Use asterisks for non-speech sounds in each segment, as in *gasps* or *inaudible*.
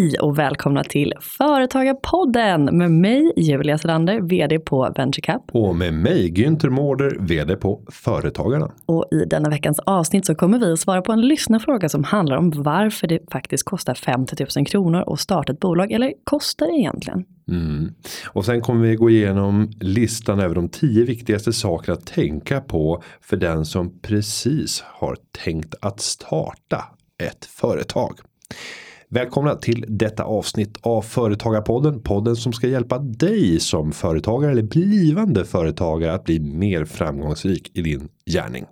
Hej och välkomna till Företagarpodden med mig Julia Selander, vd på VentureCap. Och med mig Günther Mårder, vd på Företagarna. Och i denna veckans avsnitt så kommer vi att svara på en lyssnarfråga som handlar om varför det faktiskt kostar 50 000 kronor att starta ett bolag. Eller kostar det egentligen? Mm. Och sen kommer vi gå igenom listan över de tio viktigaste saker att tänka på för den som precis har tänkt att starta ett företag. Välkomna till detta avsnitt av Företagarpodden. Podden som ska hjälpa dig som företagare eller blivande företagare att bli mer framgångsrik i din gärning.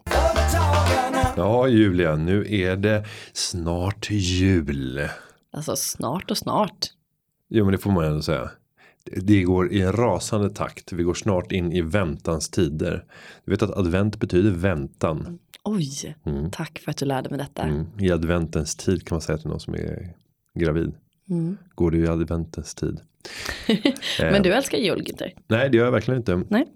Ja Julia, nu är det snart jul. Alltså snart och snart. Jo men det får man ändå säga. Det går i en rasande takt. Vi går snart in i väntans tider. Du vet att advent betyder väntan. Oj, mm. tack för att du lärde mig detta. Mm. I adventens tid kan man säga till någon som är gravid. Mm. Går du i adventens tid. *laughs* Men du älskar jul Günther? Nej det gör jag verkligen inte. Nej.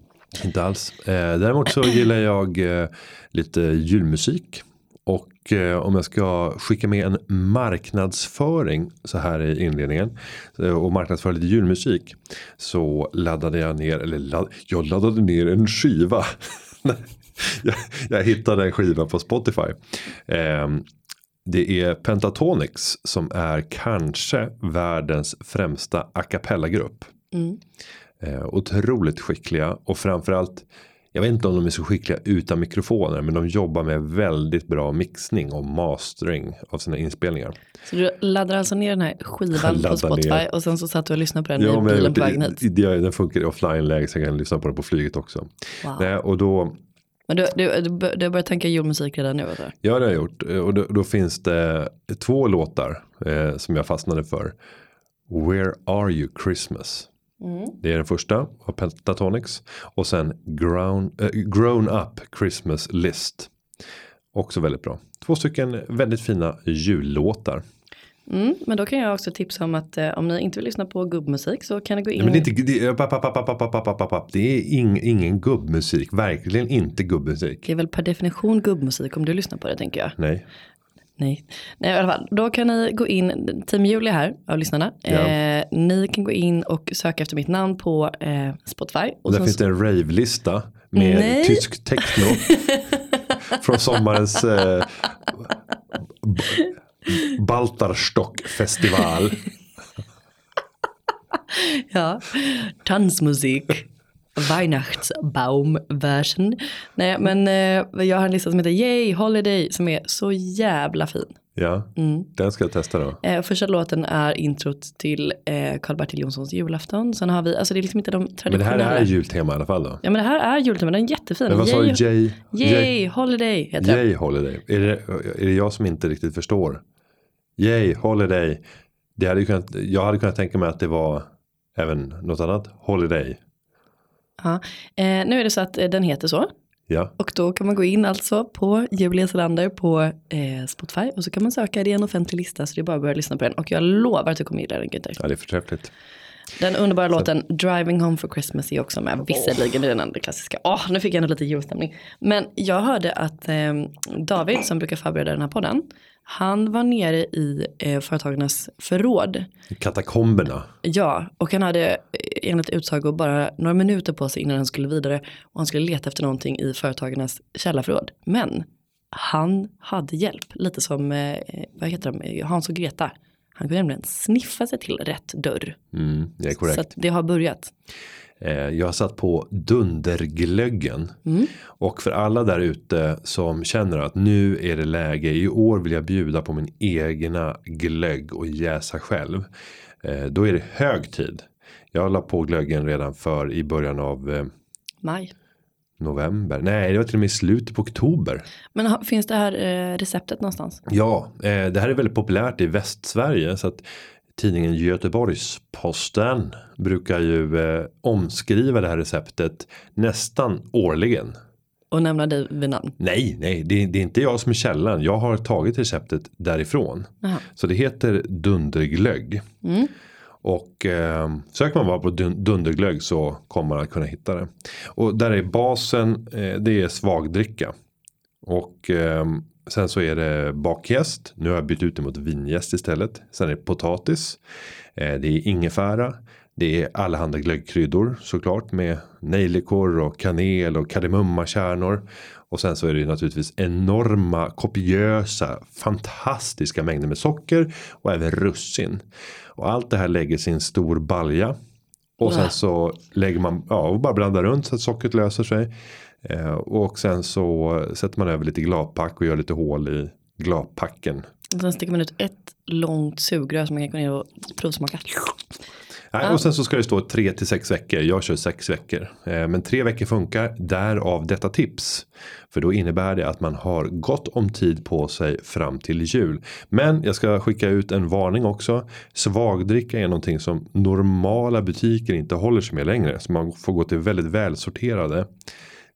Inte alls. Eh, däremot så gillar jag eh, lite julmusik. Och eh, om jag ska skicka med en marknadsföring så här i inledningen. Och marknadsföra lite julmusik. Så laddade jag ner, eller ladd, jag laddade ner en skiva. *laughs* jag, jag hittade en skiva på Spotify. Det är Pentatonix som är kanske världens främsta a cappella-grupp. Mm. Eh, otroligt skickliga och framförallt jag vet inte om de är så skickliga utan mikrofoner men de jobbar med väldigt bra mixning och mastering av sina inspelningar. Så du laddar alltså ner den här skivan *laughs* på Spotify ner. och sen så satt du och lyssnade på den ja, i bilen på vägen hit? Den funkar i offline-läge så jag kan lyssna på den på flyget också. Wow. Nej, och då men du, du, du, du har börjat tänka julmusik redan nu? Eller? Ja det har jag gjort. Och då, då finns det två låtar eh, som jag fastnade för. Where are you Christmas? Mm. Det är den första av Pentatonix. Och sen ground, äh, Grown Up Christmas List. Också väldigt bra. Två stycken väldigt fina jullåtar. Mm, men då kan jag också tipsa om att eh, om ni inte vill lyssna på gubbmusik så kan ni gå in. Nej, men det är, inte, det, papp, papp, papp, det är ing, ingen gubbmusik, verkligen inte gubbmusik. Det är väl per definition gubbmusik om du lyssnar på det tänker jag. Nej. Nej. Nej, i alla fall. Då kan ni gå in, Team Julia här av lyssnarna. Ja. Eh, ni kan gå in och söka efter mitt namn på eh, Spotify. Och där finns det en rave-lista med Nej. tysk techno. *laughs* från sommarens eh, Baltarstock festival. *laughs* ja, Tanzmusik. Weihnachtsbaum-version. Nej, men eh, jag har en lista som heter Yay Holiday som är så jävla fin. Ja, mm. den ska jag testa då. Eh, första låten är introt till eh, Karl-Bertil Jonssons julafton. Sen har vi, alltså det är liksom inte de traditionella. Men det här är jultema i alla fall då? Ja men det här är jultema, den är jättefin. Men vad sa du, Yay? Yay, Holiday heter Yay Holiday. Är det, är det jag som inte riktigt förstår? Yay, Holiday. Det hade kunnat, jag hade kunnat tänka mig att det var även något annat. Holiday. Ja, eh, nu är det så att eh, den heter så. Ja. Och då kan man gå in alltså på Julia Selander på eh, Spotify och så kan man söka det i en offentlig lista så det är bara att börja lyssna på den och jag lovar att du kommer gilla den Günther. Ja det är förträffligt. Den underbara så. låten Driving Home for Christmas är också med. Visserligen oh. den andra klassiska. Åh, oh, nu fick jag ändå lite julstämning. Men jag hörde att eh, David som brukar förbereda den här podden. Han var nere i eh, företagarnas förråd. Katakomberna. Ja, och han hade eh, enligt utsago bara några minuter på sig innan han skulle vidare. Och han skulle leta efter någonting i företagarnas källarförråd. Men han hade hjälp, lite som, eh, vad heter de, Hans och Greta. Han kunde nämligen sniffa sig till rätt dörr. Mm, det är korrekt. Så det har börjat. Eh, jag har satt på dunderglöggen. Mm. Och för alla där ute som känner att nu är det läge. I år vill jag bjuda på min egna glögg och jäsa själv. Eh, då är det hög tid. Jag la på glöggen redan för i början av eh, maj. November. Nej, det var till och med i slutet på oktober. Men finns det här receptet någonstans? Ja, det här är väldigt populärt i Västsverige. Så att tidningen Göteborgs-Posten brukar ju eh, omskriva det här receptet nästan årligen. Och nämna dig vid namn? Nej, nej, det, det, är inte jag som är källan. Jag har tagit receptet därifrån. Aha. Så det heter dunderglögg. Mm. Och eh, söker man bara på dun dunderglögg så kommer man att kunna hitta det. Och där är basen, eh, det är svagdricka. Och eh, Sen så är det bakjäst. Nu har jag bytt ut det mot vinjäst istället. Sen är det potatis. Eh, det är ingefära. Det är allehanda glöggkryddor såklart med nejlikor och kanel och kardemummakärnor. Och sen så är det naturligtvis enorma kopiösa fantastiska mängder med socker och även russin. Och allt det här lägger sin stor balja. Och sen så lägger man ja, och bara blandar runt så att sockret löser sig. Eh, och sen så sätter man över lite gladpack och gör lite hål i gladpacken. Och sen sticker man ut ett långt sugrör som man kan gå ner och provsmaka. Nej, och sen så ska det stå 3 till 6 veckor. Jag kör 6 veckor. Eh, men 3 veckor funkar. Därav detta tips. För då innebär det att man har gott om tid på sig fram till jul. Men jag ska skicka ut en varning också. Svagdricka är någonting som normala butiker inte håller sig med längre. Så man får gå till väldigt välsorterade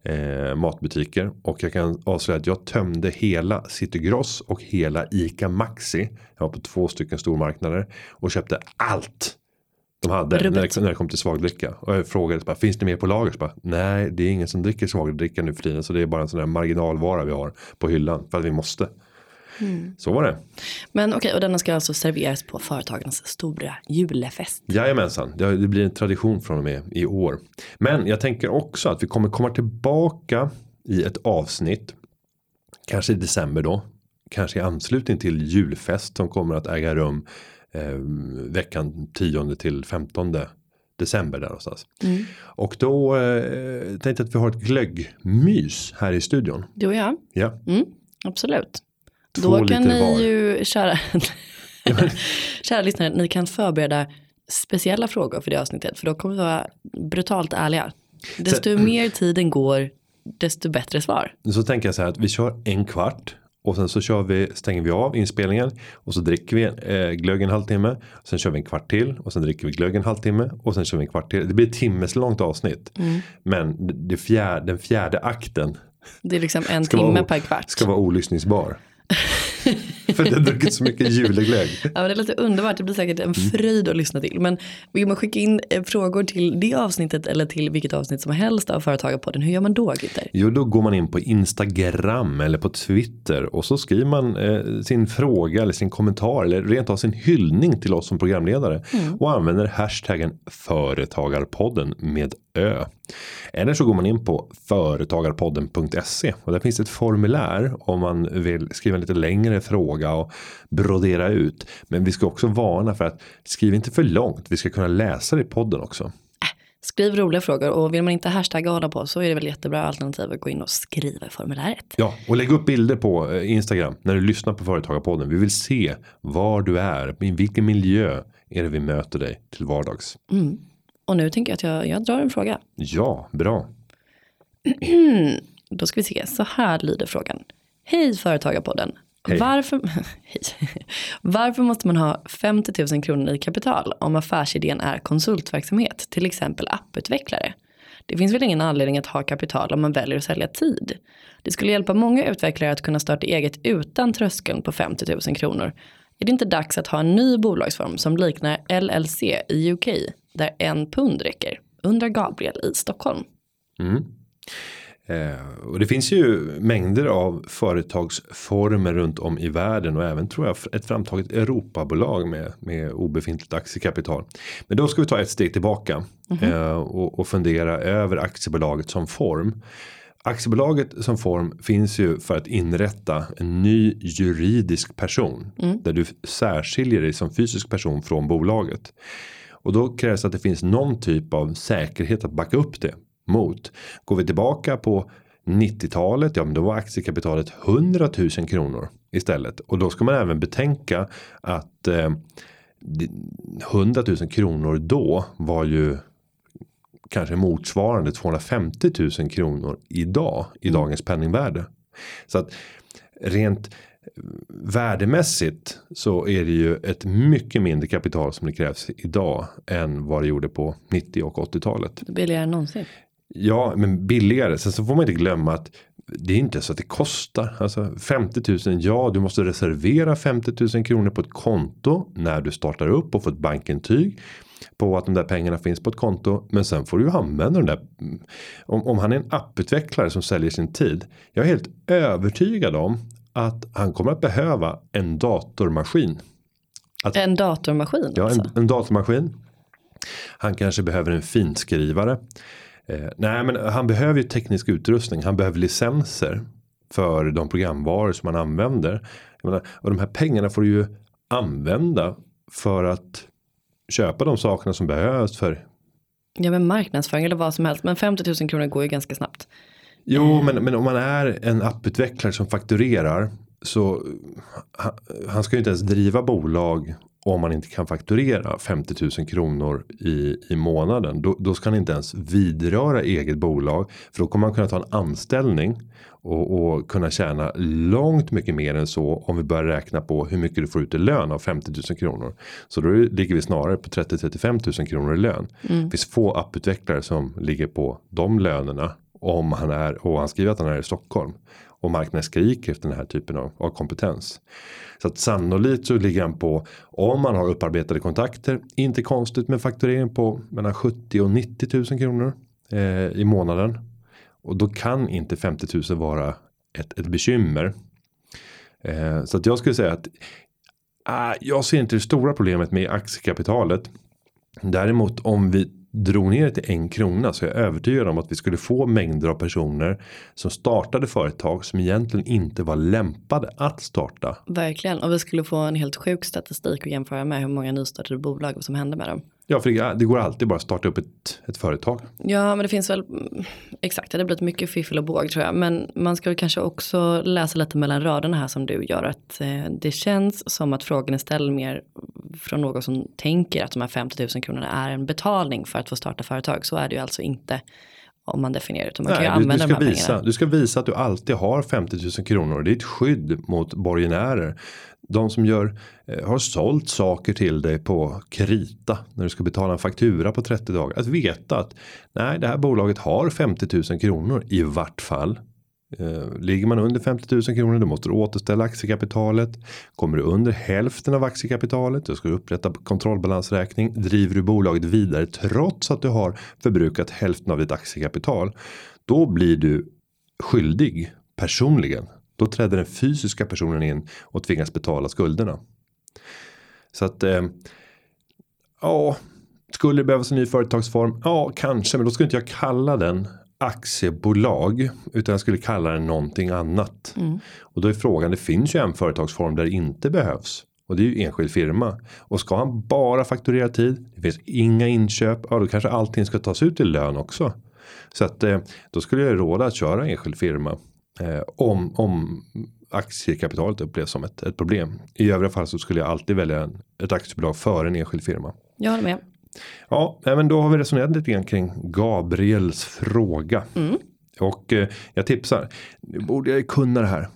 eh, matbutiker. Och jag kan avslöja att jag tömde hela Citygross och hela ICA Maxi. Jag var på två stycken stormarknader. Och köpte allt de hade när det, när det kom till svagdricka. Och jag frågade bara, finns det mer på lager? Så bara, Nej det är ingen som dricker svagdricka nu för tiden. Så det är bara en sån där marginalvara vi har på hyllan. För att vi måste. Mm. Så var det. Men okej, okay, och denna ska alltså serveras på företagens stora julefest. Jajamensan, det blir en tradition från och med i år. Men jag tänker också att vi kommer komma tillbaka i ett avsnitt. Kanske i december då. Kanske i anslutning till julfest som kommer att äga rum eh, veckan 10 till 15 december där någonstans. Mm. Och då eh, tänkte jag att vi har ett glöggmys här i studion. Du och jag? Ja. Mm, absolut. Två då kan ni var. ju, kära, *laughs* kära lyssnare, ni kan förbereda speciella frågor för det avsnittet. För då kommer vi vara brutalt ärliga. Desto så, mer tiden går, desto bättre svar. Så tänker jag så här att vi kör en kvart och sen så kör vi, stänger vi av inspelningen och så dricker vi eh, glögg en halvtimme. Sen kör vi en kvart till och sen dricker vi glögg en halvtimme och sen kör vi en kvart till. Det blir ett timmeslångt avsnitt. Mm. Men det fjärde, den fjärde akten. Det är liksom en timme vara, per kvart. Ska vara olyssningsbar. *laughs* *laughs* För det har druckit så mycket juleglögg. Ja men det låter underbart. Det blir säkert en fröjd att lyssna till. Men vill man skicka in eh, frågor till det avsnittet eller till vilket avsnitt som helst av Företagarpodden. Hur gör man då Gitter? Jo då går man in på Instagram eller på Twitter. Och så skriver man eh, sin fråga eller sin kommentar. Eller rent av sin hyllning till oss som programledare. Mm. Och använder hashtaggen Företagarpodden med Ö. Eller så går man in på företagarpodden.se och där finns ett formulär om man vill skriva lite längre fråga och brodera ut. Men vi ska också varna för att skriv inte för långt. Vi ska kunna läsa det i podden också. Äh, skriv roliga frågor och vill man inte hashtagga hålla på så är det väl jättebra alternativ att gå in och skriva i formuläret. Ja, och lägg upp bilder på eh, Instagram när du lyssnar på Företagarpodden. Vi vill se var du är, i vilken miljö är det vi möter dig till vardags. Mm. Och nu tänker jag att jag, jag drar en fråga. Ja, bra. *clears throat* Då ska vi se, så här lyder frågan. Hej Företagarpodden. Hej. Varför, *laughs* hej. Varför måste man ha 50 000 kronor i kapital om affärsidén är konsultverksamhet, till exempel apputvecklare? Det finns väl ingen anledning att ha kapital om man väljer att sälja tid. Det skulle hjälpa många utvecklare att kunna starta eget utan tröskeln på 50 000 kronor. Är det inte dags att ha en ny bolagsform som liknar LLC i UK där en pund räcker? Undrar Gabriel i Stockholm. Mm. Eh, och det finns ju mängder av företagsformer runt om i världen och även tror jag ett framtaget Europabolag med, med obefintligt aktiekapital. Men då ska vi ta ett steg tillbaka mm -hmm. eh, och, och fundera över aktiebolaget som form. Aktiebolaget som form finns ju för att inrätta en ny juridisk person. Mm. Där du särskiljer dig som fysisk person från bolaget. Och då krävs att det finns någon typ av säkerhet att backa upp det mot. Går vi tillbaka på 90-talet, ja men då var aktiekapitalet 100 000 kronor istället. Och då ska man även betänka att eh, 100 000 kronor då var ju kanske motsvarande 250 000 kronor idag i mm. dagens penningvärde. Så att rent värdemässigt så är det ju ett mycket mindre kapital som det krävs idag än vad det gjorde på 90 och 80-talet. Billigare än någonsin. Ja, men billigare. Sen så får man inte glömma att det är inte så att det kostar. Alltså 50 000, ja du måste reservera 50 000 kronor på ett konto när du startar upp och får ett bankintyg på att de där pengarna finns på ett konto. Men sen får du ju använda de där. Om, om han är en apputvecklare som säljer sin tid. Jag är helt övertygad om att han kommer att behöva en datormaskin. Att, en datormaskin? Ja, alltså. en, en datormaskin. Han kanske behöver en finskrivare. Eh, nej, men han behöver ju teknisk utrustning. Han behöver licenser för de programvaror som man använder. Menar, och de här pengarna får du ju använda för att köpa de sakerna som behövs för. Ja men marknadsföring eller vad som helst. Men 50 000 kronor går ju ganska snabbt. Jo men, men om man är en apputvecklare som fakturerar. Så han ska ju inte ens driva bolag om man inte kan fakturera 50 000 kronor i, i månaden. Då, då ska han inte ens vidröra eget bolag. För då kommer man kunna ta en anställning. Och, och, kunna tjäna långt mycket mer än så. Om vi börjar räkna på hur mycket du får ut i lön av 50 000 kronor. Så då ligger vi snarare på 30-35 000 kronor i lön. Mm. Det finns få apputvecklare som ligger på de lönerna. Om han är och han skriver att han är i Stockholm. Och marknaden skriker efter den här typen av, av kompetens. Så att sannolikt så ligger han på om man har upparbetade kontakter. Inte konstigt med fakturering på mellan 70 och 90 000 kronor eh, i månaden. Och då kan inte 50 000 vara ett, ett bekymmer. Eh, så att jag skulle säga att eh, jag ser inte det stora problemet med aktiekapitalet. Däremot om vi drog ner det till en krona så är jag övertygad om att vi skulle få mängder av personer som startade företag som egentligen inte var lämpade att starta. Verkligen och vi skulle få en helt sjuk statistik att jämföra med hur många nystartade bolag som hände med dem. Ja, för det går alltid bara att starta upp ett, ett företag. Ja, men det finns väl mm, exakt, det har blivit mycket fiffel och båg tror jag. Men man ska kanske också läsa lite mellan raderna här som du gör. Att eh, det känns som att frågan är ställd mer från någon som tänker att de här 50 000 kronorna är en betalning för att få starta företag. Så är det ju alltså inte om man definierar det. Man Nej, kan ju du, du, ska visa, du ska visa att du alltid har 50 000 kronor. Det är ett skydd mot borgenärer. De som gör, eh, har sålt saker till dig på krita när du ska betala en faktura på 30 dagar. Att veta att nej, det här bolaget har 50 000 kronor i vart fall. Eh, ligger man under 50 000 kronor då måste du återställa aktiekapitalet. Kommer du under hälften av aktiekapitalet då ska du upprätta kontrollbalansräkning. Driver du bolaget vidare trots att du har förbrukat hälften av ditt aktiekapital. Då blir du skyldig personligen. Då träder den fysiska personen in och tvingas betala skulderna. Så att eh, ja, skulle det behövas en ny företagsform? Ja, kanske, men då skulle inte jag kalla den aktiebolag utan jag skulle kalla det någonting annat. Mm. Och då är frågan, det finns ju en företagsform där det inte behövs. Och det är ju enskild firma. Och ska han bara fakturera tid, det finns inga inköp, ja då kanske allting ska tas ut i lön också. Så att eh, då skulle jag råda att köra enskild firma. Eh, om, om aktiekapitalet upplevs som ett, ett problem. I övriga fall så skulle jag alltid välja en, ett aktiebolag före en enskild firma. Jag håller med. Ja, men då har vi resonerat lite grann kring Gabriels fråga. Mm. Och eh, jag tipsar, nu borde jag kunna det här.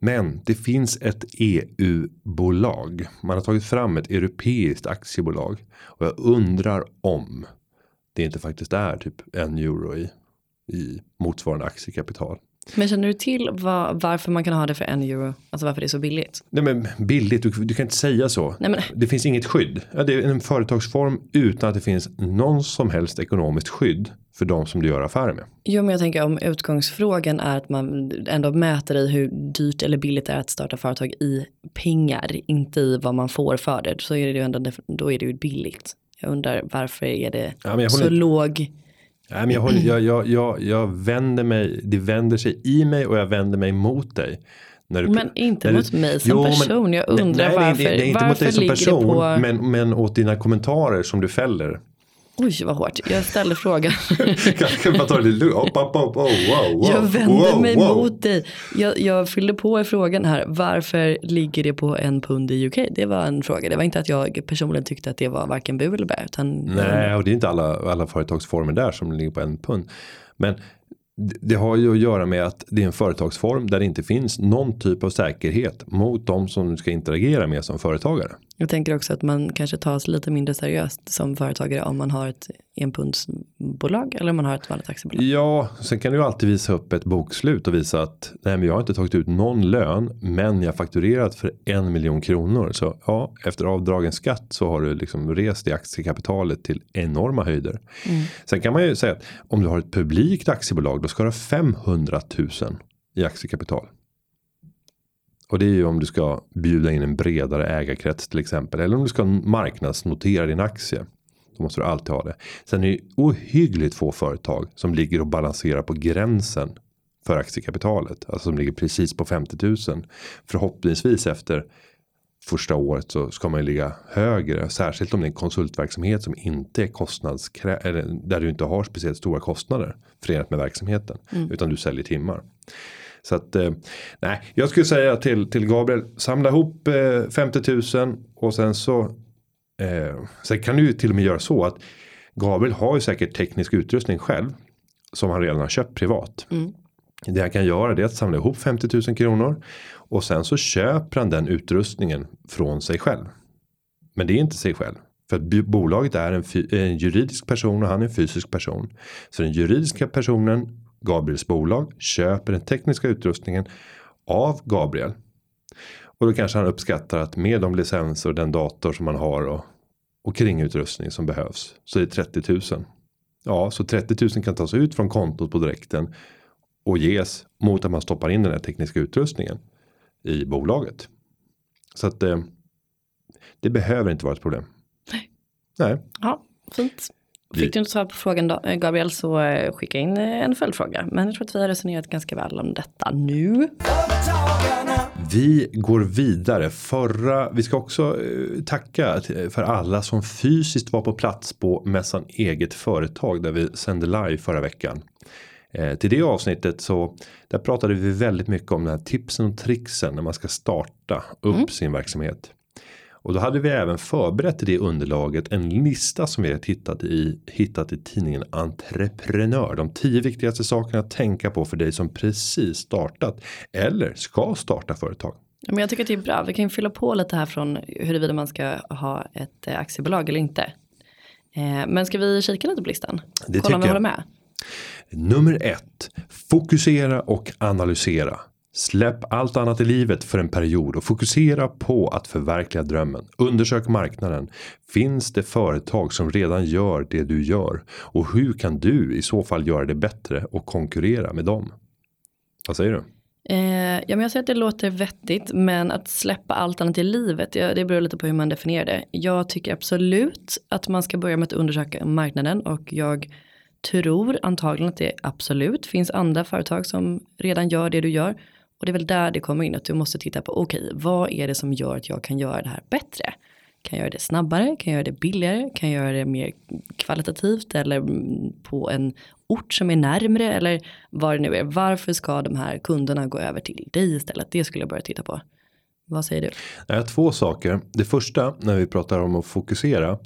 Men det finns ett EU-bolag. Man har tagit fram ett europeiskt aktiebolag. Och jag undrar om det inte faktiskt är typ en euro i, i motsvarande aktiekapital. Men känner du till var, varför man kan ha det för en euro? Alltså varför det är så billigt? Nej men billigt, du, du kan inte säga så. Nej, men... Det finns inget skydd. Ja, det är en företagsform utan att det finns någon som helst ekonomiskt skydd för de som du gör affärer med. Jo men jag tänker om utgångsfrågan är att man ändå mäter i hur dyrt eller billigt det är att starta företag i pengar, inte i vad man får för det. Så är det ju ändå, då är det ju billigt. Jag undrar varför är det ja, så låg Nej, men jag, håller, jag, jag, jag, jag vänder mig, det vänder sig i mig och jag vänder mig mot dig. Du, men inte mot mig som jo, person. Jag undrar nej, varför. Det, det är inte mot dig som person. På... Men, men åt dina kommentarer som du fäller. Oj vad hårt, jag ställde frågan. *laughs* Kanske bara ta det lugnt, oh, Jag vänder wow, mig wow. mot dig. Jag, jag fyllde på i frågan här, varför ligger det på en pund i UK? Det var en fråga, det var inte att jag personligen tyckte att det var varken bu eller bä. Utan Nej, och det är inte alla, alla företagsformer där som ligger på en pund. Men det har ju att göra med att det är en företagsform där det inte finns någon typ av säkerhet mot de som du ska interagera med som företagare. Jag tänker också att man kanske tas lite mindre seriöst som företagare om man har ett enpundsbolag eller om man har ett vanligt aktiebolag. Ja, sen kan du alltid visa upp ett bokslut och visa att nej, men jag har inte tagit ut någon lön, men jag fakturerat för en miljon kronor. Så ja, efter avdragen skatt så har du liksom rest i aktiekapitalet till enorma höjder. Mm. Sen kan man ju säga att om du har ett publikt aktiebolag, då ska du ha 500 000 i aktiekapital. Och det är ju om du ska bjuda in en bredare ägarkrets till exempel. Eller om du ska marknadsnotera din aktie. Då måste du alltid ha det. Sen är det ohyggligt få företag som ligger och balanserar på gränsen för aktiekapitalet. Alltså som ligger precis på 50 000. Förhoppningsvis efter första året så ska man ju ligga högre. Särskilt om det är en konsultverksamhet som inte är kostnadskrä eller där du inte har speciellt stora kostnader förenat med verksamheten. Mm. Utan du säljer timmar. Så att eh, nej, jag skulle säga till, till Gabriel samla ihop eh, 50 000 och sen så. Eh, sen kan du ju till och med göra så att Gabriel har ju säkert teknisk utrustning själv. Som han redan har köpt privat. Mm. Det han kan göra det är att samla ihop 50 000 kronor. Och sen så köper han den utrustningen från sig själv. Men det är inte sig själv. För att bolaget är en, en, juridisk person och han är en fysisk person. Så den juridiska personen, Gabriels bolag, köper den tekniska utrustningen av Gabriel. Och då kanske han uppskattar att med de licenser och den dator som man har och, och kringutrustning som behövs så är det 30 000. Ja, så 30 000 kan tas ut från kontot på direkten och ges mot att man stoppar in den här tekniska utrustningen i bolaget. Så att eh, det behöver inte vara ett problem. Nej. Nej. Ja, fint. Fick du inte svar på frågan då, eh, Gabriel så eh, skicka in eh, en följdfråga. Men jag tror att vi har resonerat ganska väl om detta nu. Vi går vidare. Förra, vi ska också tacka för alla som fysiskt var på plats på mässan eget företag där vi sände live förra veckan. Till det avsnittet så där pratade vi väldigt mycket om den här tipsen och trixen när man ska starta upp mm. sin verksamhet. Och då hade vi även förberett i det underlaget en lista som vi har hittat i, hittat i tidningen Entreprenör. De tio viktigaste sakerna att tänka på för dig som precis startat eller ska starta företag. Men jag tycker att det är bra. Vi kan fylla på lite här från huruvida man ska ha ett eh, aktiebolag eller inte. Eh, men ska vi kika lite på listan? Det Kolla om vi håller med. Nummer ett. Fokusera och analysera. Släpp allt annat i livet för en period och fokusera på att förverkliga drömmen. Undersök marknaden. Finns det företag som redan gör det du gör? Och hur kan du i så fall göra det bättre och konkurrera med dem? Vad säger du? Eh, ja, men jag säger att det låter vettigt, men att släppa allt annat i livet, ja, det beror lite på hur man definierar det. Jag tycker absolut att man ska börja med att undersöka marknaden och jag tror antagligen att det absolut finns andra företag som redan gör det du gör. Och det är väl där det kommer in att du måste titta på okej, okay, vad är det som gör att jag kan göra det här bättre? Kan jag göra det snabbare? Kan jag göra det billigare? Kan jag göra det mer kvalitativt eller på en ort som är närmre eller vad det nu är. Varför ska de här kunderna gå över till dig istället? Det skulle jag börja titta på. Vad säger du? Jag har två saker. Det första när vi pratar om att fokusera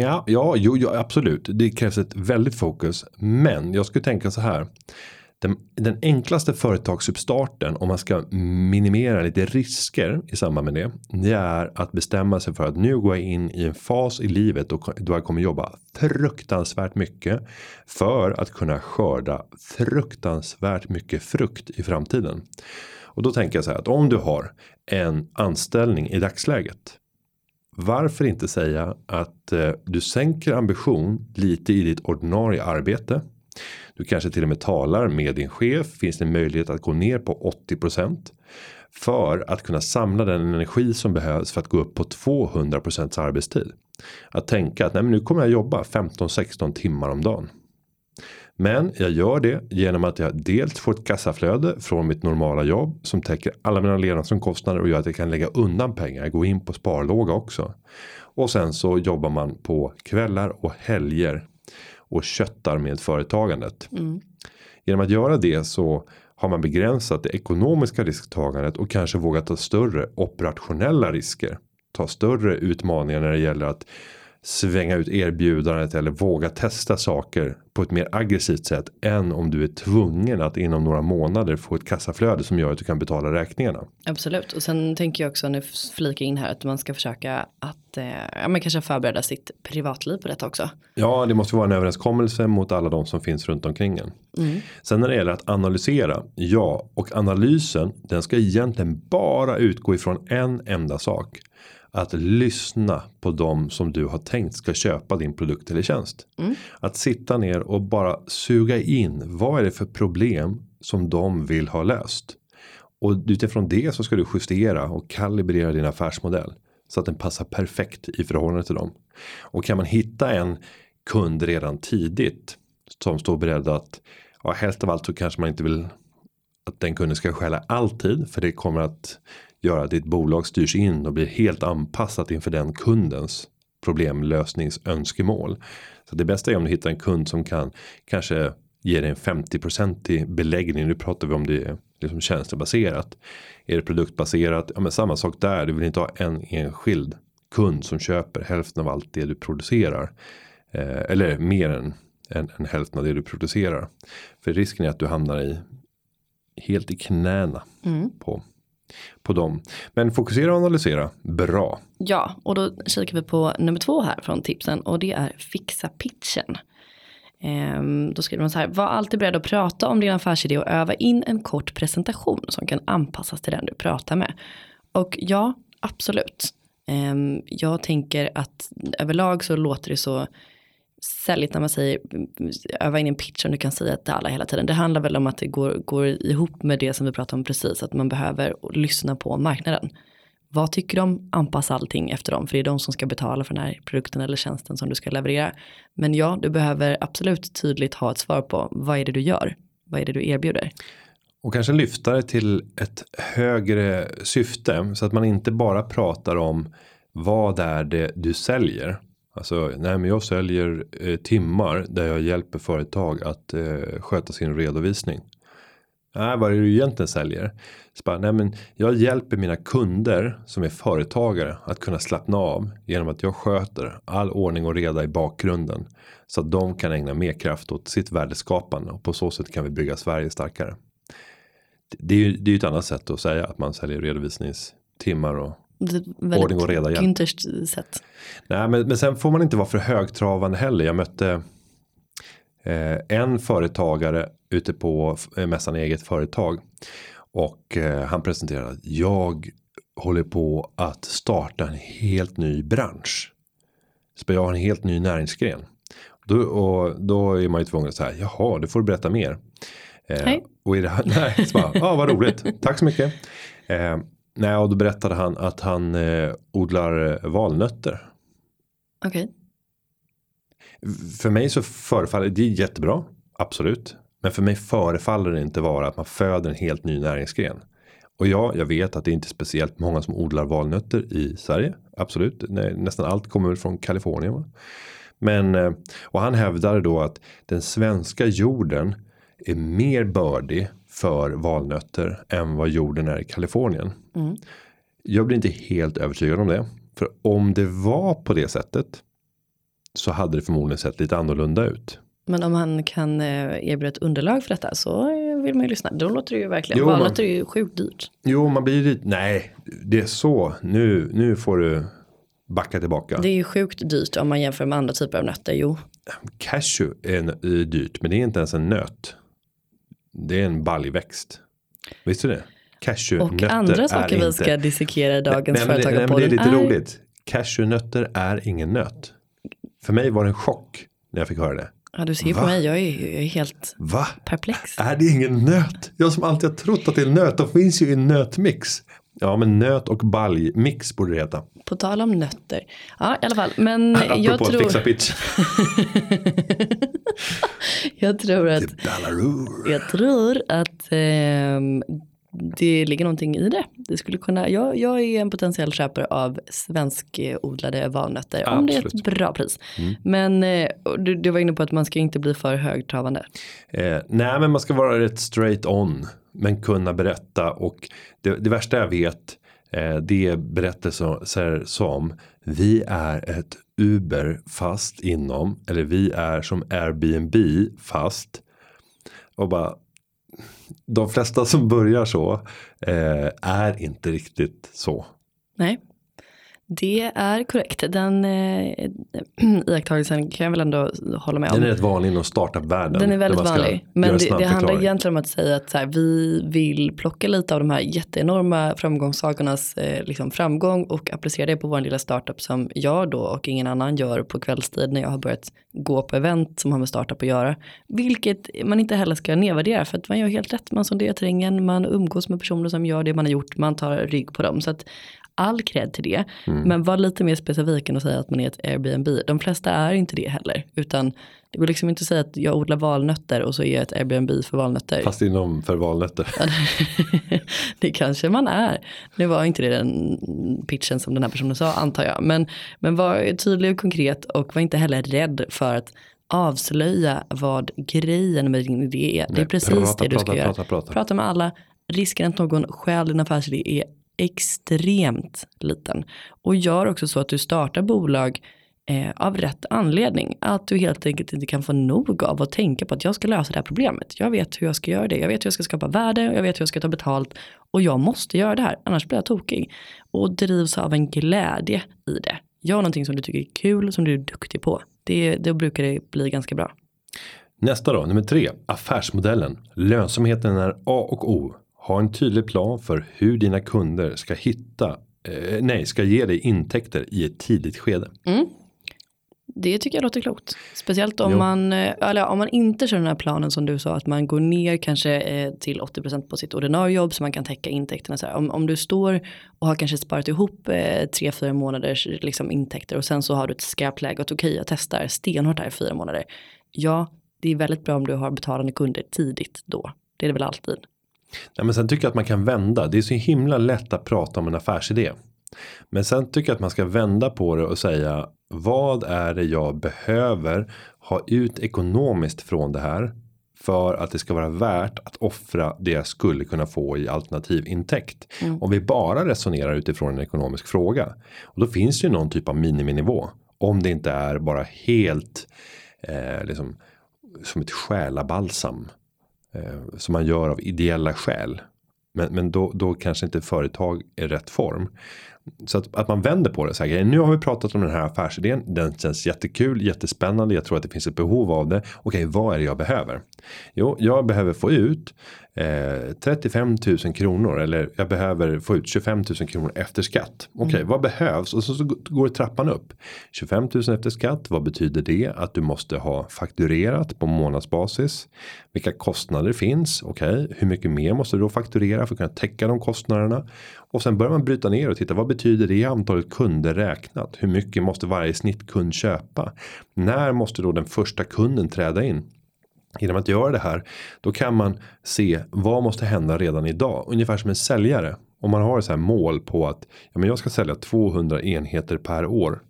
Ja, ja, jo, ja, absolut. Det krävs ett väldigt fokus. Men jag skulle tänka så här. Den, den enklaste företagsuppstarten om man ska minimera lite risker i samband med det. Det är att bestämma sig för att nu går jag in i en fas i livet då, då jag kommer jobba fruktansvärt mycket. För att kunna skörda fruktansvärt mycket frukt i framtiden. Och då tänker jag så här att om du har en anställning i dagsläget varför inte säga att eh, du sänker ambition lite i ditt ordinarie arbete. Du kanske till och med talar med din chef. Finns det en möjlighet att gå ner på 80% för att kunna samla den energi som behövs för att gå upp på 200% arbetstid. Att tänka att nej, men nu kommer jag jobba 15-16 timmar om dagen. Men jag gör det genom att jag dels får ett kassaflöde från mitt normala jobb som täcker alla mina levnadsomkostnader och gör att jag kan lägga undan pengar. Gå in på sparlåga också. Och sen så jobbar man på kvällar och helger och köttar med företagandet. Mm. Genom att göra det så har man begränsat det ekonomiska risktagandet och kanske vågat ta större operationella risker. Ta större utmaningar när det gäller att svänga ut erbjudandet eller våga testa saker på ett mer aggressivt sätt än om du är tvungen att inom några månader få ett kassaflöde som gör att du kan betala räkningarna. Absolut och sen tänker jag också nu flika in här att man ska försöka att eh, ja, men kanske förbereda sitt privatliv på detta också. Ja, det måste vara en överenskommelse mot alla de som finns runt omkring en. Mm. Sen när det gäller att analysera, ja, och analysen den ska egentligen bara utgå ifrån en enda sak att lyssna på dem som du har tänkt ska köpa din produkt eller tjänst. Mm. Att sitta ner och bara suga in vad är det för problem som de vill ha löst. Och utifrån det så ska du justera och kalibrera din affärsmodell. Så att den passar perfekt i förhållande till dem. Och kan man hitta en kund redan tidigt. Som står beredd att. Ja helst av allt så kanske man inte vill. Att den kunden ska skälla alltid. För det kommer att göra att ditt bolag styrs in och blir helt anpassat inför den kundens problemlösningsönskemål. Så det bästa är om du hittar en kund som kan kanske ge dig en 50% beläggning. Nu pratar vi om det är liksom tjänstebaserat. Är det produktbaserat? Ja men samma sak där. Du vill inte ha en enskild kund som köper hälften av allt det du producerar. Eh, eller mer än, än, än hälften av det du producerar. För risken är att du hamnar i helt i knäna mm. på på dem. Men fokusera och analysera, bra. Ja, och då kikar vi på nummer två här från tipsen och det är fixa pitchen. Ehm, då skriver man så här, var alltid beredd att prata om din affärsidé och öva in en kort presentation som kan anpassas till den du pratar med. Och ja, absolut. Ehm, jag tänker att överlag så låter det så säljigt när man säger öva in en pitch som du kan säga till alla hela tiden. Det handlar väl om att det går, går ihop med det som vi pratade om precis, att man behöver lyssna på marknaden. Vad tycker de? Anpassa allting efter dem, för det är de som ska betala för den här produkten eller tjänsten som du ska leverera. Men ja, du behöver absolut tydligt ha ett svar på vad är det du gör? Vad är det du erbjuder? Och kanske lyfta det till ett högre syfte så att man inte bara pratar om vad är det du säljer Alltså, nej men jag säljer eh, timmar där jag hjälper företag att eh, sköta sin redovisning. Nej, vad är det du egentligen säljer? Så bara, nej men jag hjälper mina kunder som är företagare att kunna slappna av genom att jag sköter all ordning och reda i bakgrunden. Så att de kan ägna mer kraft åt sitt värdeskapande och på så sätt kan vi bygga Sverige starkare. Det är ju det är ett annat sätt att säga att man säljer redovisningstimmar och ordning och reda hjälp. sätt. Nej, men, men sen får man inte vara för högtravande heller. Jag mötte eh, en företagare ute på eh, mässan eget företag. Och eh, han presenterade att jag håller på att starta en helt ny bransch. Så jag har en helt ny näringsgren. Då, och då är man ju tvungen att säga jaha, det får du berätta mer. Eh. Och i det här, *laughs* nej, så bara, ja vad roligt, tack så mycket. Eh, Nej, och då berättade han att han eh, odlar eh, valnötter. Okej. Okay. För mig så förefaller det jättebra, absolut. Men för mig förefaller det inte vara att man föder en helt ny näringsgren. Och ja, jag vet att det är inte speciellt många som odlar valnötter i Sverige. Absolut, nästan allt kommer väl från Kalifornien. Va? Men eh, och han hävdade då att den svenska jorden är mer bördig för valnötter än vad jorden är i Kalifornien. Mm. Jag blir inte helt övertygad om det. För om det var på det sättet. Så hade det förmodligen sett lite annorlunda ut. Men om han kan eh, erbjuda ett underlag för detta så eh, vill man ju lyssna. Då låter det ju verkligen. Jo, Valnötter är ju sjukt dyrt. Jo, man blir lite. Nej, det är så. Nu, nu får du backa tillbaka. Det är ju sjukt dyrt om man jämför med andra typer av nötter. Jo. Cashew är dyrt, men det är inte ens en nöt. Det är en baljväxt. Visste du det? Cashewnötter Och andra saker vi ska dissekera i dagens nej, men Det är lite är... roligt. Cashewnötter är ingen nöt. För mig var det en chock när jag fick höra det. Ja, du ser ju på mig, jag är, jag är helt Va? perplex. Är det ingen nöt? Jag som alltid har trott att det är nöt, de finns ju i nötmix. Ja, men nöt och baljmix borde det heta. På tal om nötter. Ja, i alla fall. Men *laughs* Apropå jag tror... fixa pitch. *laughs* jag tror att. Jag tror att eh, det ligger någonting i det. Det skulle kunna, jag, jag är en potentiell köpare av svenskodlade valnötter Absolut. om det är ett bra pris. Mm. Men eh, du, du, var inne på att man ska inte bli för högtravande. Eh, nej men man ska vara rätt straight on. Men kunna berätta och det, det värsta jag vet eh, det är berättelser som vi är ett Uber fast inom eller vi är som Airbnb fast och bara de flesta som börjar så eh, är inte riktigt så. Nej. Det är korrekt. Den eh, *clears throat* iakttagelsen kan jag väl ändå hålla med om. Den är rätt vanlig inom startup-världen. Den är väldigt vanlig. Men det, det handlar egentligen om att säga att så här, vi vill plocka lite av de här jätteenorma framgångssakernas eh, liksom framgång och applicera det på vår lilla startup som jag då och ingen annan gör på kvällstid när jag har börjat gå på event som har med startup att göra. Vilket man inte heller ska nedvärdera för att man gör helt rätt. Man sonderar terrängen, man umgås med personer som gör det man har gjort, man tar rygg på dem. Så att all cred till det. Mm. Men var lite mer specifik än att säga att man är ett Airbnb. De flesta är inte det heller. Utan det går liksom inte att säga att jag odlar valnötter och så är jag ett Airbnb för valnötter. Fast inom för valnötter. *laughs* det kanske man är. Nu var inte det den pitchen som den här personen sa antar jag. Men, men var tydlig och konkret och var inte heller rädd för att avslöja vad grejen med din idé är. Det är Nej, precis prata, det du ska prata, göra. prata, prata. prata med alla. Risken att någon stjäl din affärsidé är extremt liten. Och gör också så att du startar bolag eh, av rätt anledning. Att du helt enkelt inte kan få nog av att tänka på att jag ska lösa det här problemet. Jag vet hur jag ska göra det. Jag vet hur jag ska skapa värde. Jag vet hur jag ska ta betalt. Och jag måste göra det här. Annars blir jag tokig. Och drivs av en glädje i det. Gör någonting som du tycker är kul. Som du är duktig på. Det, då brukar det bli ganska bra. Nästa då, nummer tre, affärsmodellen. Lönsamheten är A och O. Ha en tydlig plan för hur dina kunder ska hitta, eh, nej, ska ge dig intäkter i ett tidigt skede. Det tycker jag låter klokt. Speciellt om Jo. man, eh, eller om man inte kör den här planen som du sa, att man går ner kanske eh, till 80% på sitt ordinarie jobb så man kan täcka intäkterna. Så. Om, om du står och har kanske sparat ihop eh, tre, fyra månaders liksom, intäkter och sen så har du ett skarpt läge att okej, jag testar stenhårt här i fyra månader. Ja, det är väldigt bra om du har betalande kunder tidigt då. Det är det väl alltid. Nej, men sen tycker jag att man kan vända. Det är så himla lätt att prata om en affärsidé. Men sen tycker jag att man ska vända på det och säga vad är det jag behöver ha ut ekonomiskt från det här för att det ska vara värt att offra det jag skulle kunna få i alternativ intäkt. Om vi bara resonerar utifrån en ekonomisk fråga och då finns det ju någon typ av miniminivå om det inte är bara helt eh, liksom som ett själabalsam eh, som man gör av ideella skäl. Men, men då, då kanske inte företag är rätt form. Så att, att man vänder på det. Så här, nu har vi pratat om den här affärsidén. Den känns jättekul, jättespännande. Jag tror att det finns ett behov av det. Okej, vad är det jag behöver? Jo, jag behöver få ut eh, 35 000 kronor. Eller jag behöver få ut 25 000 kronor efter skatt. Okej, vad behövs? Och så, så går trappan upp. 25 000 efter skatt. Vad betyder det? Att du måste ha fakturerat på månadsbasis. Vilka kostnader finns? Okej, hur mycket mer måste du då fakturera för att kunna täcka de kostnaderna? Och sen börjar man bryta ner och titta vad betyder det i antalet kunder räknat? Hur mycket måste varje snittkund köpa? När måste då den första kunden träda in? Genom att göra det här då kan man se vad måste hända redan idag. Ungefär som en säljare. Om man har ett så här mål på att ja, men jag ska sälja 200 enheter per år.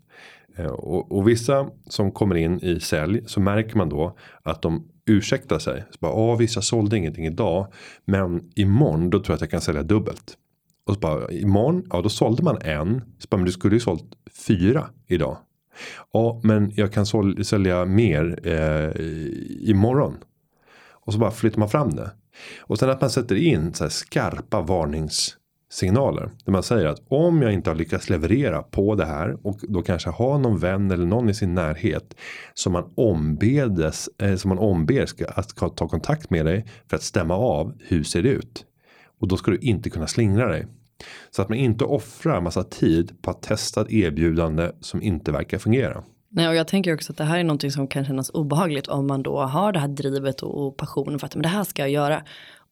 Eh, och, och vissa som kommer in i sälj så märker man då att de ursäktar sig. Så bara, "Ja, vissa sålde ingenting idag. Men imorgon då tror jag att jag kan sälja dubbelt. Och så bara imorgon, ja då sålde man en. Så bara, men du skulle ju sålt fyra idag. Ja men jag kan sål- sälja mer eh, imorgon. Och så bara flyttar man fram det. Och sen att man sätter in så här skarpa varningssignaler. Där man säger att om jag inte har lyckats leverera på det här. Och då kanske ha någon vän eller någon i sin närhet. Som man ombedes, eh, som man omber ska, att ta kontakt med dig. För att stämma av hur ser det ut. Och då ska du inte kunna slingra dig. Så att man inte offrar massa tid på att testa ett erbjudande som inte verkar fungera. Nej, och jag tänker också att det här är någonting som kan kännas obehagligt om man då har det här drivet och, passionen för att men det här ska jag göra.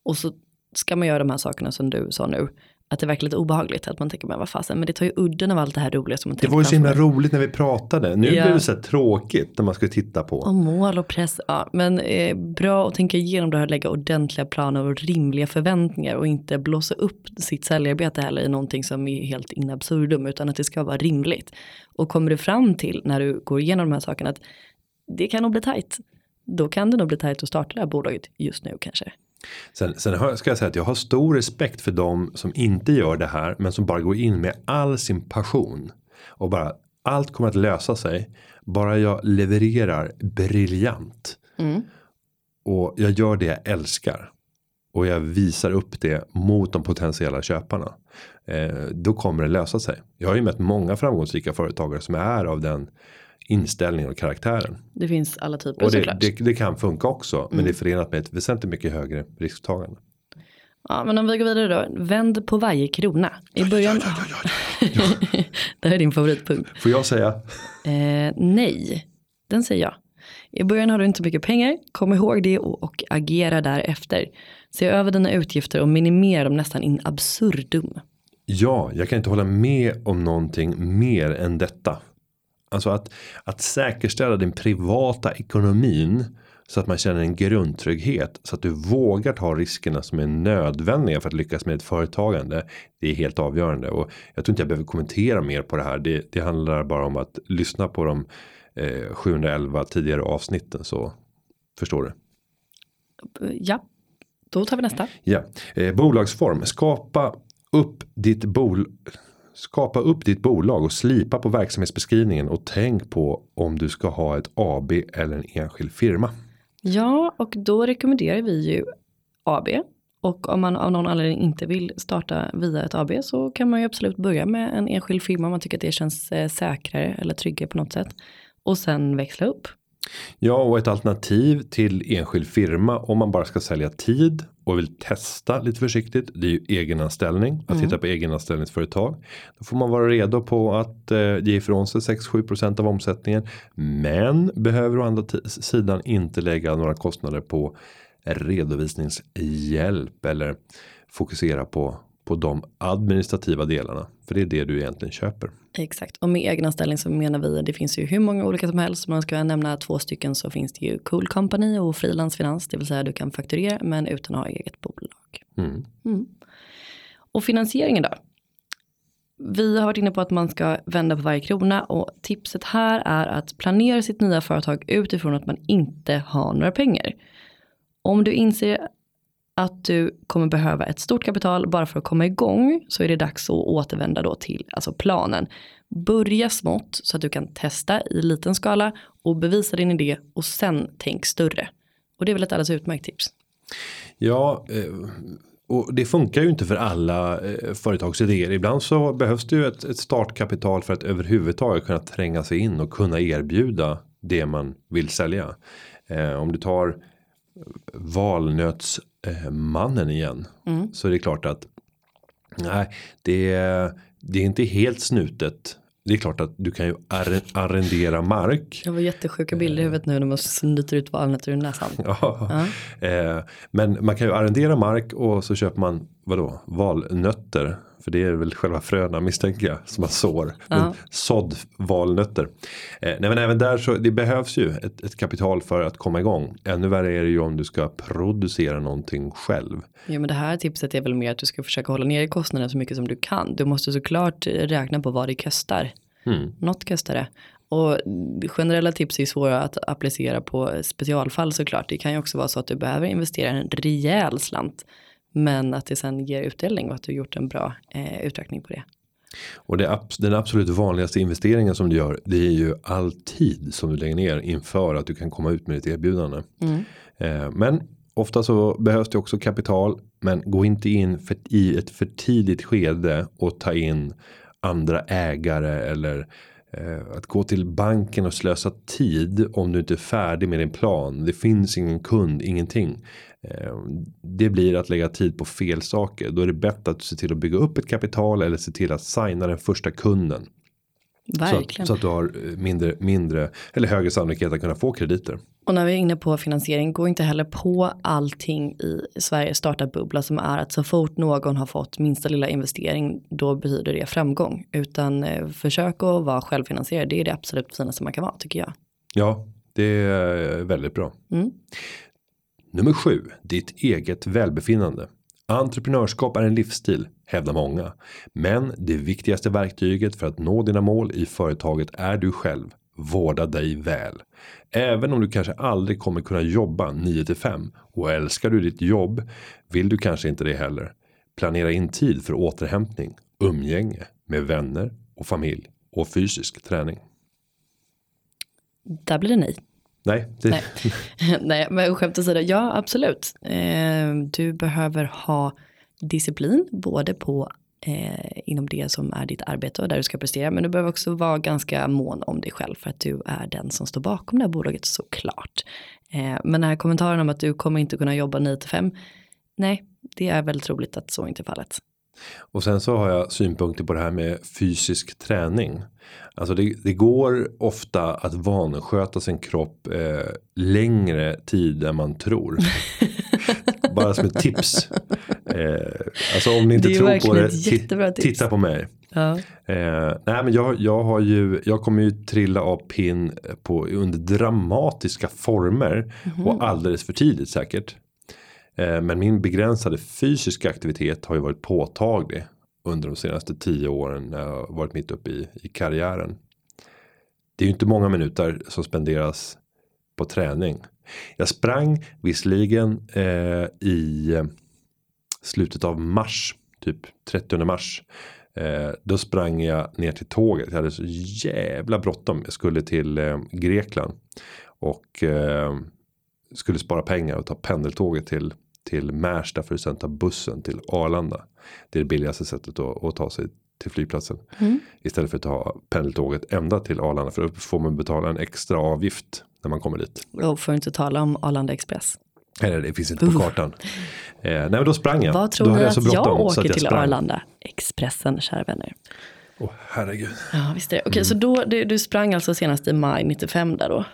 Och så ska man göra de här sakerna som du sa nu. Att det verkar lite obehagligt. Att man tänker, men vad fasen, men det tar ju udden av allt det här roliga som man Det var ju så himla roligt när vi pratade. Nu Ja. blir det så här tråkigt när man ska titta på. Och mål och press, ja. Men eh, bra att tänka igenom det här, lägga ordentliga planer och rimliga förväntningar och inte blåsa upp sitt säljarbete heller i någonting som är helt in absurdum utan att det ska vara rimligt. Och kommer du fram till när du går igenom de här sakerna att det kan nog bli tajt. Då kan det nog bli tajt att starta det här bolaget just nu kanske. Sen, sen ska jag säga att jag har stor respekt för dem som inte gör det här. Men som bara går in med all sin passion. Och bara allt kommer att lösa sig. Bara jag levererar briljant. Och jag gör det jag älskar. och jag visar upp det mot de potentiella köparna. Eh, då kommer det lösa sig. Jag har ju mött många framgångsrika företagare som är av den inställningen och karaktären. Det finns alla typer Och det, såklart. det, det kan funka också. Men det är förenat med ett väsentligt mycket högre risktagande. Ja, men om vi går vidare då. Vänd på varje krona. I början. *laughs* det här är din favoritpunkt. Får jag säga? Eh, nej, den säger jag. I början har du inte mycket pengar. Kom ihåg det och, och agera därefter. Se över dina utgifter och minimera dem nästan in absurdum. Ja, jag kan inte hålla med om någonting mer än detta. Alltså att, att säkerställa den privata ekonomin så att man känner en grundtrygghet så att du vågar ta riskerna som är nödvändiga för att lyckas med ett företagande. Det är helt avgörande och jag tror inte jag behöver kommentera mer på det här. Det, det handlar bara om att lyssna på de eh, 711 tidigare avsnitten så förstår du. Ja, då tar vi nästa. Ja, eh, bolagsform. Skapa upp ditt bol Skapa upp ditt bolag och slipa på verksamhetsbeskrivningen och tänk på om du ska ha ett AB eller en enskild firma. Ja, och då rekommenderar vi ju AB. Och om man av någon anledning inte vill starta via ett AB så kan man ju absolut börja med en enskild firma om man tycker att det känns eh, säkrare eller tryggare på något sätt. Och sen växla upp. Ja, och ett alternativ till enskild firma om man bara ska sälja tid och vill testa lite försiktigt. Det är ju egenanställning att titta på egenanställningsföretag. Då får man vara redo på att eh, ge ifrån sig 6-7% av omsättningen. Men behöver å andra sidan inte lägga några kostnader på redovisningshjälp eller fokusera på på de administrativa delarna. För det är det du egentligen köper. Exakt, och med egenanställning så menar vi det finns ju hur många olika som helst. Man ska nämna två stycken så finns det ju Cool Company och frilansfinans, det vill säga du kan fakturera men utan att ha eget bolag. Mm. Och finansieringen då? Vi har varit inne på att man ska vända på varje krona och tipset här är att planera sitt nya företag utifrån att man inte har några pengar. Om du inser att du kommer behöva ett stort kapital bara för att komma igång så är det dags att återvända då till alltså planen. Börja smått så att du kan testa i liten skala och bevisa din idé och sen tänk större. Och det är väl ett alldeles utmärkt tips. Ja, eh, och det funkar ju inte för alla eh, företagsidéer. Ibland så behövs det ju ett, ett startkapital för att överhuvudtaget kunna tränga sig in och kunna erbjuda det man vill sälja. Eh, om du tar valnöts valnötsmannen igen så är det klart att nej, det, det är inte helt snutet. Det är klart att du kan ju arre- arrendera mark. Jag var jättesjuka bilder i huvudet nu när man snyter ut valnötter ur näsan. *laughs* Ja. Eh, men man kan ju arrendera mark och så köper man vadå valnötter. För det är väl själva fröna misstänker jag som man sår. Men sådd valnötter. Eh, nej men även där så det behövs ju ett, ett kapital för att komma igång. Ännu värre är det ju om du ska producera någonting själv. Ja men det här tipset är väl mer att du ska försöka hålla ner kostnaderna så mycket som du kan. Du måste såklart räkna på vad det kostar. Något kostar det. Och generella tips är svåra att applicera på specialfall såklart. Det kan ju också vara så att du behöver investera en rejäl slant. Men att det sen ger utdelning och att du gjort en bra eh, uträkning på det. Och det, den absolut vanligaste investeringen som du gör. Det är ju all tid som du lägger ner inför att du kan komma ut med ditt erbjudande. Eh, men ofta så behövs det också kapital. Men gå inte in för, i ett för tidigt skede och ta in andra ägare eller eh, att gå till banken och slösa tid om du inte är färdig med din plan. Det finns ingen kund, ingenting. Eh, det blir att lägga tid på fel saker. Då är det bättre att du ser till att bygga upp ett kapital eller se till att signa den första kunden. Så Verkligen. att, så att du har eh, mindre, mindre eller högre sannolikhet att kunna få krediter. Och när vi är inne på finansiering, gå inte heller på allting i Sveriges startup-bubbla som är att så fort någon har fått minsta lilla investering, då betyder det framgång. Utan eh, försök att vara självfinansierad, det är det absolut finaste man kan vara tycker jag. Ja, det är väldigt bra. Mm. Nummer sju, ditt eget välbefinnande. Entreprenörskap är en livsstil, hävdar många. Men det viktigaste verktyget för att nå dina mål i företaget är du själv. Vårda dig väl. Även om du kanske aldrig kommer kunna jobba 9 till 5 och älskar du ditt jobb vill du kanske inte det heller. Planera in tid för återhämtning, umgänge med vänner och familj och fysisk träning. Där blir det nej. Nej, det, Nej. *laughs* Nej, men skämt åsido, ja absolut. Eh, du behöver ha disciplin både på eh, inom det som är ditt arbete och där du ska prestera. Men du behöver också vara ganska mån om dig själv för att du är den som står bakom det här bolaget såklart. Eh, men den här kommentaren om att du kommer inte kunna jobba 9 till 5. Nej, det är väldigt troligt att så inte är fallet. Och sen så har jag synpunkter på det här med fysisk träning. Alltså det, det går ofta att vansköta sin kropp eh, längre tid än man tror. *laughs* Bara som ett tips. Eh, alltså om ni inte tror på det, tips. titta på mig. Ja. Eh, nej men jag, jag har ju, jag kommer ju trilla av pinn på, under dramatiska former. Mhm. Och alldeles för tidigt säkert. Eh, men min begränsade fysiska aktivitet har ju varit påtaglig. Under de senaste tio åren när jag har varit mitt uppe i, i karriären. Det är ju inte många minuter som spenderas på träning. Jag sprang visserligen eh, i eh, slutet av mars. Typ 30 mars. Eh, då sprang jag ner till tåget. Jag hade så jävla bråttom. Jag skulle till eh, Grekland. Och eh, skulle spara pengar och ta pendeltåget till, till Märsta för att sen ta bussen till Arlanda. Det är det billigaste sättet att, att ta sig till flygplatsen. Mm. Istället för att ta pendeltåget ända till Arlanda. För då får man betala en extra avgift när man kommer dit. Och att inte tala om Arlanda Express. Eller det finns inte på kartan. Eh, nej men då sprang jag. Vad då tror ni hade att jag så åker att till sprang. Arlanda? Expressen, kära vänner. Åh herregud. Ja, visst är det. Okej, så då, du, du sprang alltså senast i maj 95 där då?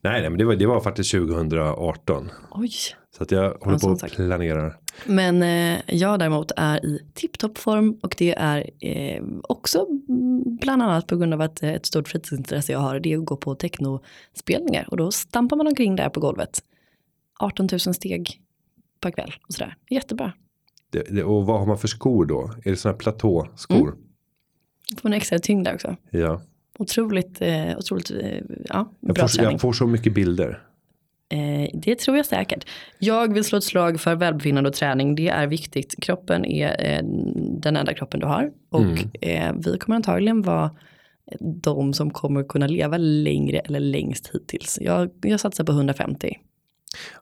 Nej, nej men det var, det var faktiskt 2018. Oj. Så att jag håller på och sagt. planerar. Men eh, jag däremot är i tipptopp form och det är eh, också bland annat på grund av att eh, ett stort fritidsintresse jag har det är att gå på technospelningar och då stampar man omkring där på golvet. 18 000 steg per kväll och sådär. Jättebra. Det, det, och vad har man för skor då? Är det sådana här platåskor? Mm. Får en extra tyngd där också. Ja. Otroligt, eh, otroligt eh, ja, Jag bra får, träning. jag får så mycket bilder. Eh, det tror jag säkert. Jag vill slå ett slag för välbefinnande och träning. Det är viktigt. Kroppen är eh, den enda kroppen du har. Och Mm. eh, vi kommer antagligen vara de som kommer kunna leva längre eller längst hittills. Jag, jag satsar på 150.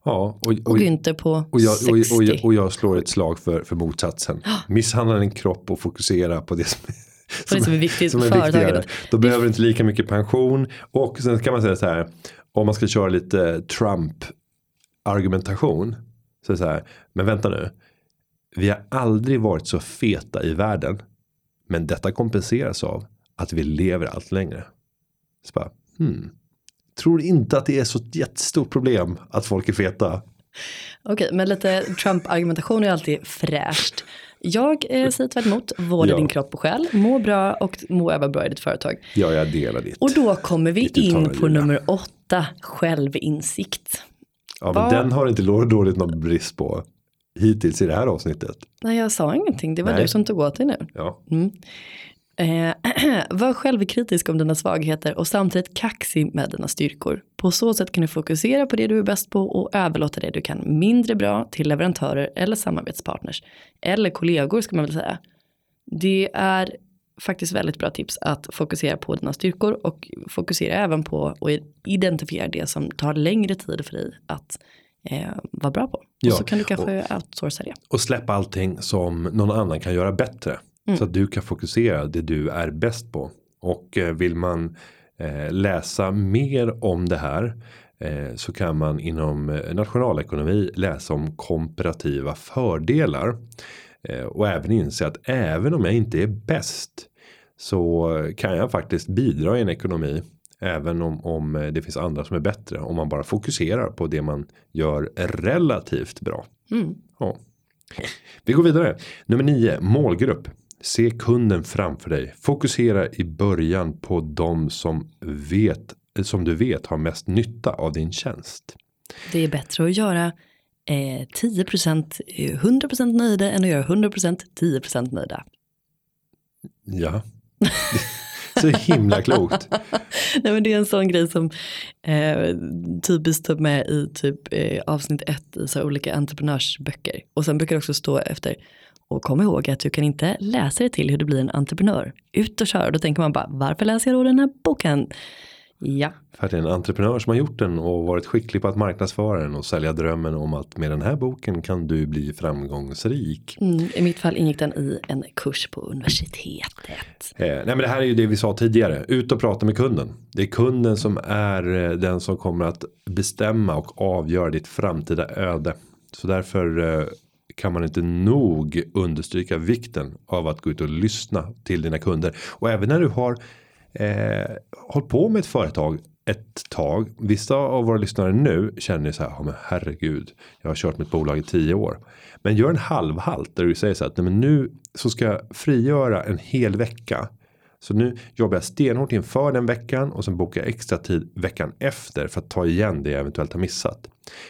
Ja, och, Och och, Günther på och, jag, 60. och, jag, och jag slår ett slag för, för motsatsen. *gasps* Misshandla din kropp och fokusera på det som, På det som är *laughs* viktigt som är. Då behöver du inte lika mycket pension. Och sen kan man säga så här. Om man ska köra lite Trump argumentation. Så är det så här. Men vänta nu. Vi har aldrig varit så feta i världen. Men detta kompenseras av att vi lever allt längre. Så bara, hmm. Tror inte att det är så ett jättestort problem att folk är feta. Okej, men lite Trump-argumentation är alltid fräscht. Jag eh, säger tvärt emot, vårda Ja. din kropp och själ, må bra och må även bra i ditt företag. Ja, jag delar ditt. Och då kommer vi in på Julia. nummer åtta, självinsikt. Ja, men Vad- den har inte dåligt någon brist på. Hittills i det här avsnittet. Nej, jag sa ingenting. Det var Nej. du som tog åt dig nu. Ja. Eh, *clears throat* var självkritisk om dina svagheter och samtidigt kaxig med dina styrkor. På så sätt kan du fokusera på det du är bäst på och överlåta det du kan mindre bra till leverantörer eller samarbetspartners. Eller kollegor ska man väl säga. Det är faktiskt väldigt bra tips att fokusera på dina styrkor och fokusera även på att identifiera det som tar längre tid för dig att eh, vara bra på. Ja, Och så kan du kanske outsourca det. Och släpp allting som någon annan kan göra bättre. Så att du kan fokusera det du är bäst på. Och eh, vill man eh, läsa mer om det här. Eh, så kan man inom nationalekonomi läsa om komparativa fördelar. Och även inse att även om jag inte är bäst. Så kan jag faktiskt bidra i en ekonomi. Även om, om det finns andra som är bättre. Om man bara fokuserar på det man gör relativt bra. Mm. Ja. Vi går vidare. Nummer nio, målgrupp. Se kunden framför dig. Fokusera i början på de som vet som du vet har mest nytta av din tjänst. Det är bättre att göra eh, 10% eh, 100% nöjda än att göra 100% 10% nöjda. Ja. *laughs* Så himla klokt. *laughs* Nej, men det är en sån grej som eh, typiskt tar med i typ eh, avsnitt ett i så olika entreprenörsböcker. Och sen brukar det också stå efter och kom ihåg att du kan inte läsa dig till hur du blir en entreprenör. Ut och kör. Då tänker man bara varför läser jag då den här boken? Ja, För att det är en entreprenör som har gjort den och varit skicklig på att marknadsföra den och sälja drömmen om att med den här boken kan du bli framgångsrik. mm, i mitt fall ingick den i en kurs på universitetet. Eh, nej men det här är ju det vi sa tidigare. Ut och prata med kunden. Det är kunden som är eh, den som kommer att bestämma och avgöra ditt framtida öde. Så därför eh, kan man inte nog understryka vikten av att gå ut och lyssna till dina kunder. Och även när du har eh, hållit på med ett företag ett tag. Vissa av våra lyssnare nu känner ju så här, oh, men herregud, jag har kört mitt bolag i tio år. Men gör en halvhalt där du säger så här, nej, men nu så ska jag frigöra en hel vecka. Så nu jobbar jag stenhårt inför den veckan och sen bokar jag extra tid veckan efter för att ta igen det jag eventuellt har missat.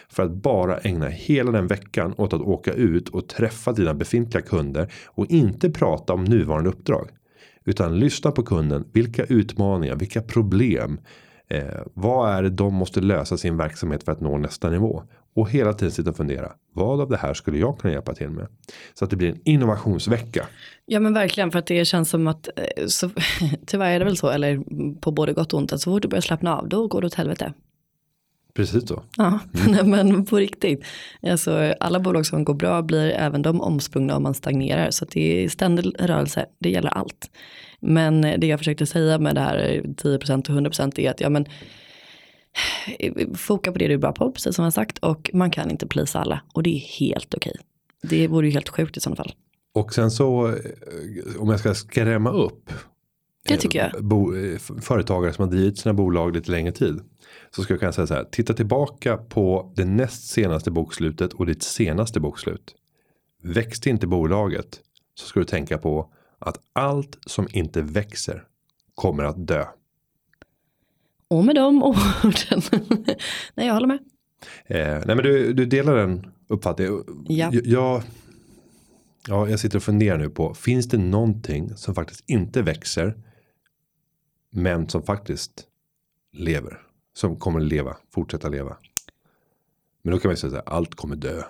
För att bara ägna hela den veckan åt att åka ut och träffa dina befintliga kunder och inte prata om nuvarande uppdrag. Utan lyssna på kunden. Vilka utmaningar, vilka problem. Eh, vad är det de måste lösa sin verksamhet för att nå nästa nivå. Och hela tiden sitta och fundera. Vad av det här skulle jag kunna hjälpa till med. Så att det blir en innovationsvecka. Ja men verkligen för att det känns som att eh, så, *laughs* tyvärr är det väl så eller på både gott och ont att så fort du börjar slappna av då går det åt helvete. Precis så. Ja, *laughs* nej, men på riktigt. Alltså, alla bolag som går bra blir även de omsprungna om man stagnerar. Så det är ständig rörelse, det gäller allt. Men det jag försökte säga med det här 10% och 100% är att ja, men, foka på det du är bra på, precis som jag sagt. Och man kan inte plisa alla och det är helt okej. Det vore ju helt sjukt i sådana fall. Och sen så om jag ska skrämma upp. Det tycker jag. eh, Bo, eh, företagare som har drivit sina bolag lite längre tid. Så ska jag kunna säga så här. Titta tillbaka på det näst senaste bokslutet och ditt senaste bokslut. Växte inte bolaget så ska du tänka på att allt som inte växer kommer att dö. Och med de *laughs* orden. nej, jag håller med. Eh, nej men du, du delar den uppfattningen. Ja. Jag, ja, jag sitter och funderar nu på. Finns det någonting som faktiskt inte växer. Men som faktiskt lever. Som kommer leva, fortsätta leva. Men då kan man ju säga här, allt kommer dö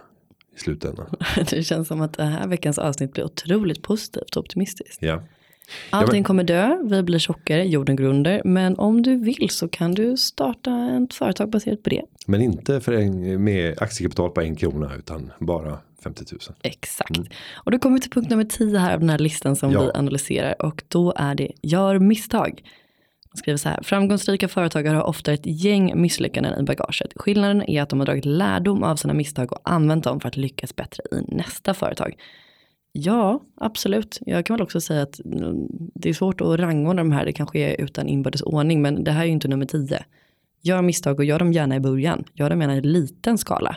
i slutändan. *laughs* Det känns som att det här veckans avsnitt blir otroligt positivt och optimistiskt. Ja. Allting men- kommer dö, vi blir tjockare, jorden går under. Men om du vill så kan du starta ett företag baserat på det. Men inte för en, med aktiekapital på en krona utan bara 50 000. Exakt. Och då kommer vi till punkt nummer 10 här av den här listan som Ja. vi analyserar. Och då är det gör misstag. De skriver så här, framgångsrika företagare har ofta ett gäng misslyckanden i bagaget. Skillnaden är att de har dragit lärdom av sina misstag och använt dem för att lyckas bättre i nästa företag. Ja, absolut. Jag kan väl också säga att mm, det är svårt att rangordna de här, det kanske är utan inbördes ordning, men det här är ju inte nummer 10. Gör misstag och gör dem gärna i början. Gör dem gärna i liten skala.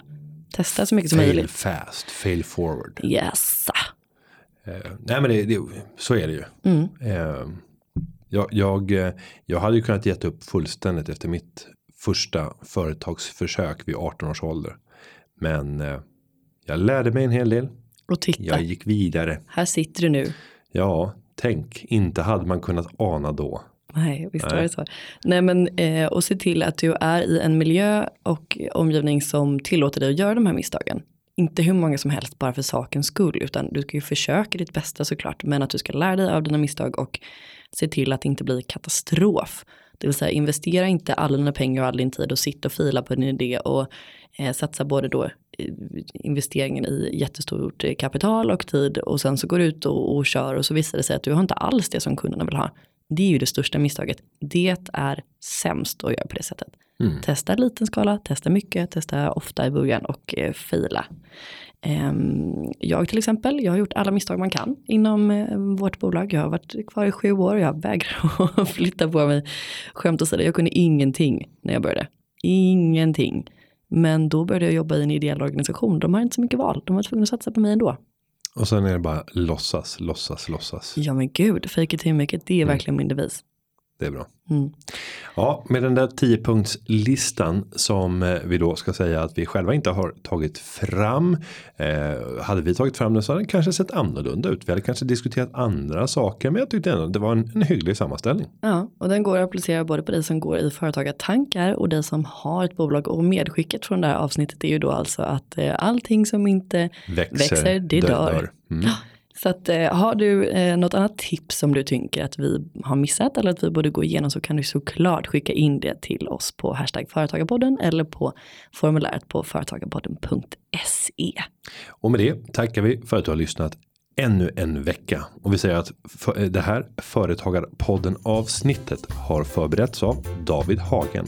Testa så mycket som Fail möjligt. fast, fail forward. Yes. Eh, nej men det, det, så är det ju. Mm. Eh, jag, jag, eh, jag hade ju kunnat gett upp fullständigt efter mitt första företagsförsök vid 18 års ålder. Men eh, jag lärde mig en hel del. Och titta, Jag gick vidare. här sitter du nu. Ja, tänk, inte hade man kunnat ana då. Nej, visst var det så. Nej, men eh, och se till att du är i en miljö och omgivning som tillåter dig att göra de här misstagen. Inte hur många som helst bara för sakens skull, utan du ska ju försöka ditt bästa såklart, men att du ska lära dig av dina misstag och se till att det inte blir katastrof. Det vill säga investera inte alla dina pengar och all din tid och sitta och fila på din idé och eh, satsa både då investeringen i jättestort kapital och tid och sen så går du ut och, och kör och så visar det sig att du har inte alls det som kunderna vill ha. Det är ju det största misstaget. Det är sämst att göra på det sättet. Mm. Testa liten skala, testa mycket, testa ofta i början och eh, fila. Ehm, jag till exempel, jag har gjort alla misstag man kan inom eh, vårt bolag. Jag har varit kvar i sju år och jag vägrar *laughs* att flytta på mig. Skämt åsido, jag kunde ingenting när jag började. Ingenting. Men då började jag jobba i en ideell organisation. De har inte så mycket val. De var tvungna att satsa på mig ändå. Och sen är det bara låtsas, låtsas, låtsas. Ja men gud, fake it till make it, det är verkligen min devis. Det är bra. Mm. Ja, med den där 10-punktslistan som eh, vi då ska säga att vi själva inte har tagit fram. Eh, hade vi tagit fram den så hade den kanske sett annorlunda ut. Vi hade kanske diskuterat andra saker, men jag tyckte ändå det var en, en hygglig sammanställning. Ja, och den går att applicera både på dig som går i företagartankar och dig som har ett bolag. Och medskicket från det här avsnittet är ju då alltså att eh, allting som inte Växer, växer, det dör. Mm. Så att, eh, har du eh, något annat tips som du tycker att vi har missat eller att vi borde gå igenom så kan du såklart skicka in det till oss på hashtag företagarpodden eller på formuläret på företagarpodden.se. Och med det tackar vi för att du har lyssnat ännu en vecka och vi säger att för, det här företagarpodden avsnittet har förberetts av David Hagen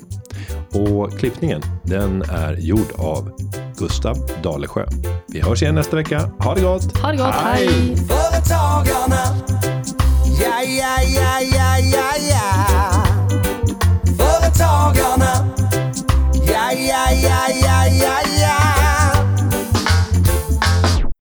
och klippningen den är gjord av Gustav Dalesjö. Vi hörs igen nästa vecka. Ha det gott! Ha det gott, hej! Företagarna, ja, ja, ja, ja, ja, ja. Företagarna, ja, ja, ja, ja, ja, ja.